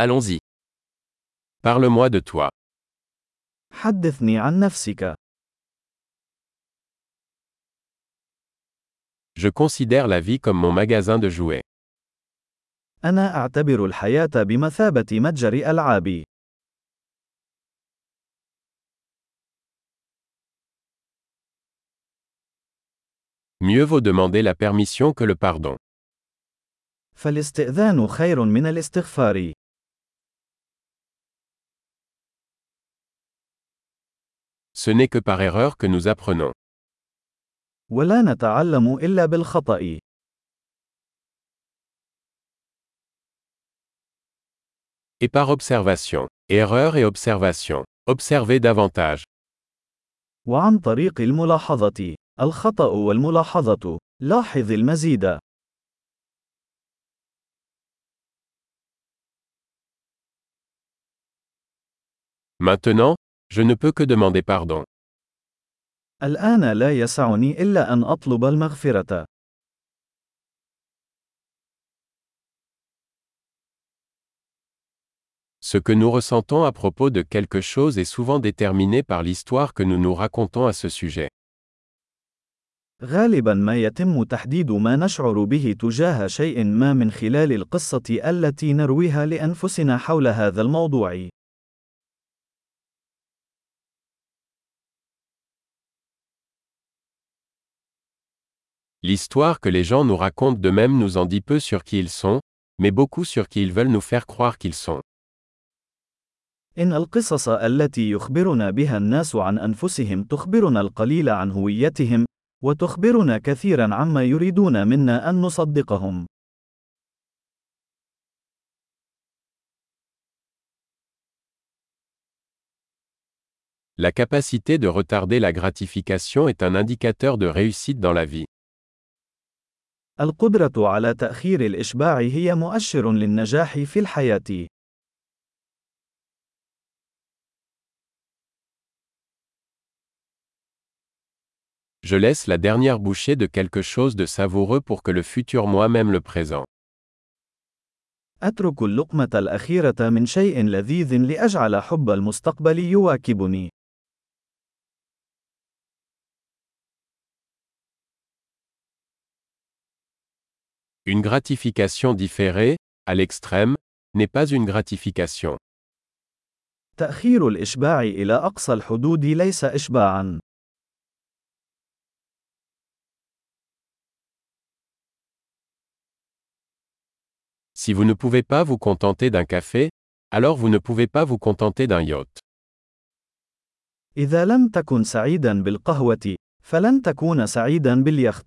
Allons-y. Parle-moi de toi. حدثني عن نفسك. Je considère la vie comme mon magasin de jouets. أنا أعتبر الحياة بمثابة متجر ألعاب. Mieux vaut demander la permission que le pardon. فالاستئذان خير من الاستغفار. Ce n'est que par erreur que nous apprenons. ولا نتعلم إلا بالخطأ. Et par observation. Erreur et observation. Observez davantage. وعن طريق الملاحظة. الخطأ والملاحظة. لاحظ المزيد. Maintenant, je ne peux que demander pardon. الآن لا يسعني إلا أن أطلب المغفرة. Ce que nous ressentons à propos de quelque chose est souvent déterminé par l'histoire que nous nous racontons à ce sujet. غالبا ما يتم تحديد ما نشعر به تجاه شيء ما من خلال القصة التي نرويها لأنفسنا حول هذا الموضوع. L'histoire que les gens nous racontent d'eux-mêmes nous en dit peu sur qui ils sont, mais beaucoup sur qui ils veulent nous faire croire qu'ils sont. إن القصص التي يخبرنا بها الناس عن أنفسهم تخبرنا القليل عن هويتهم، وتخبرنا كثيرا عما يريدون منا أن نصدقهم. La capacité de retarder la gratification est un indicateur de réussite dans la vie. القدرة على تأخير الإشباع هي مؤشر للنجاح في الحياة. Je laisse la dernière bouchée de quelque chose de savoureux pour que le futur moi-même le présent. أترك اللقمة الأخيرة من شيء لذيذ لأجعل حب المستقبل يواكبني. Une gratification différée, à l'extrême, n'est pas une gratification. تأخير الإشباع إلى أقصى الحدود ليس إشباعًا. Si vous ne pouvez pas vous contenter d'un café, alors vous ne pouvez pas vous contenter d'un yacht. إذا لم تكن سعيدا بالقهوة، فلن تكون سعيدا باليخت.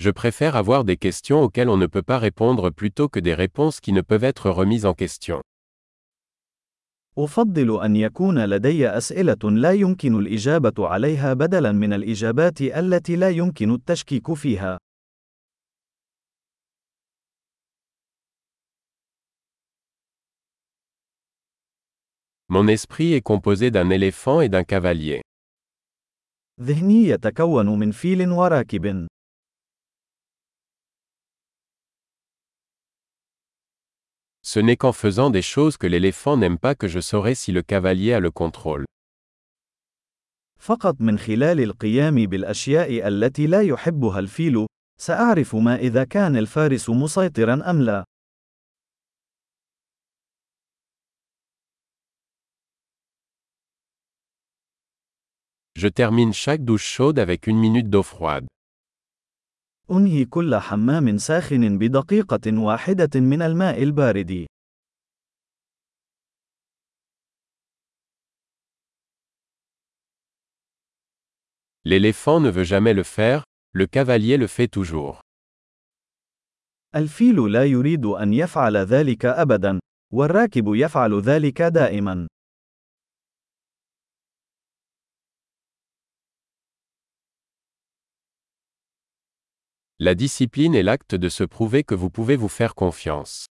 Je préfère avoir des questions auxquelles on ne peut pas répondre plutôt que des réponses qui ne peuvent être remises en question. أفضل أن يكون لدي أسئلة لا يمكن الإجابة عليها بدلاً من الإجابات التي لا يمكن التشكيك فيها. Mon esprit est composé d'un éléphant et d'un cavalier. ذهني يتكون من فيل وراكب. Ce n'est qu'en faisant des choses que l'éléphant n'aime pas que je saurai si le cavalier a le contrôle. فقط من خلال القيام بالأشياء التي لا يحبها الفيل، سأعرف ما إذا كان الفارس مسيطرا أم لا. Je termine chaque douche chaude avec une minute d'eau froide. أنهي كل حمام ساخن بدقيقة واحدة من الماء البارد. L'éléphant ne veut jamais le faire, le cavalier le fait toujours. الفيل لا يريد أن يفعل ذلك أبدا، والراكب يفعل ذلك دائما. La discipline est l'acte de se prouver que vous pouvez vous faire confiance.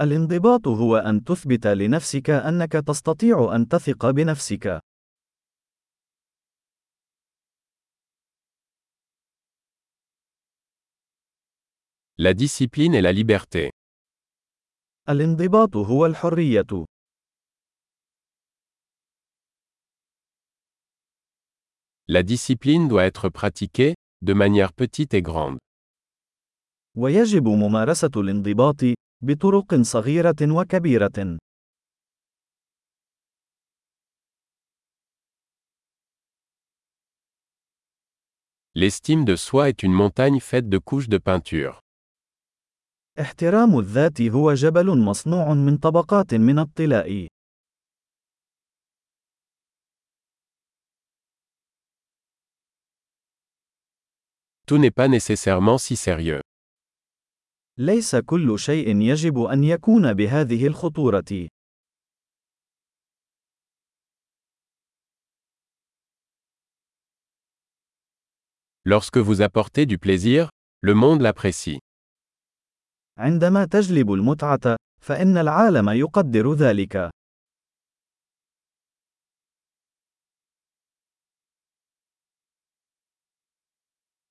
الانضباط هو أن تثبت لنفسك أنك تستطيع أن تثق بنفسك. La discipline est la liberté. الانضباط هو الحرية. La discipline doit être pratiquée, de manière petite et grande. ويجب ممارسة الانضباط بطرق صغيرة وكبيرة. L'estime de soi est une montagne faite de couches de peinture. احترام الذات هو جبل مصنوع من طبقات من الطلاء. Tout n'est pas nécessairement si sérieux. ليس كل شيء يجب أن يكون بهذه الخطورة. Lorsque vous apportez du plaisir, le monde l'apprécie. عندما تجلب المتعة، فإن العالم يقدر ذلك.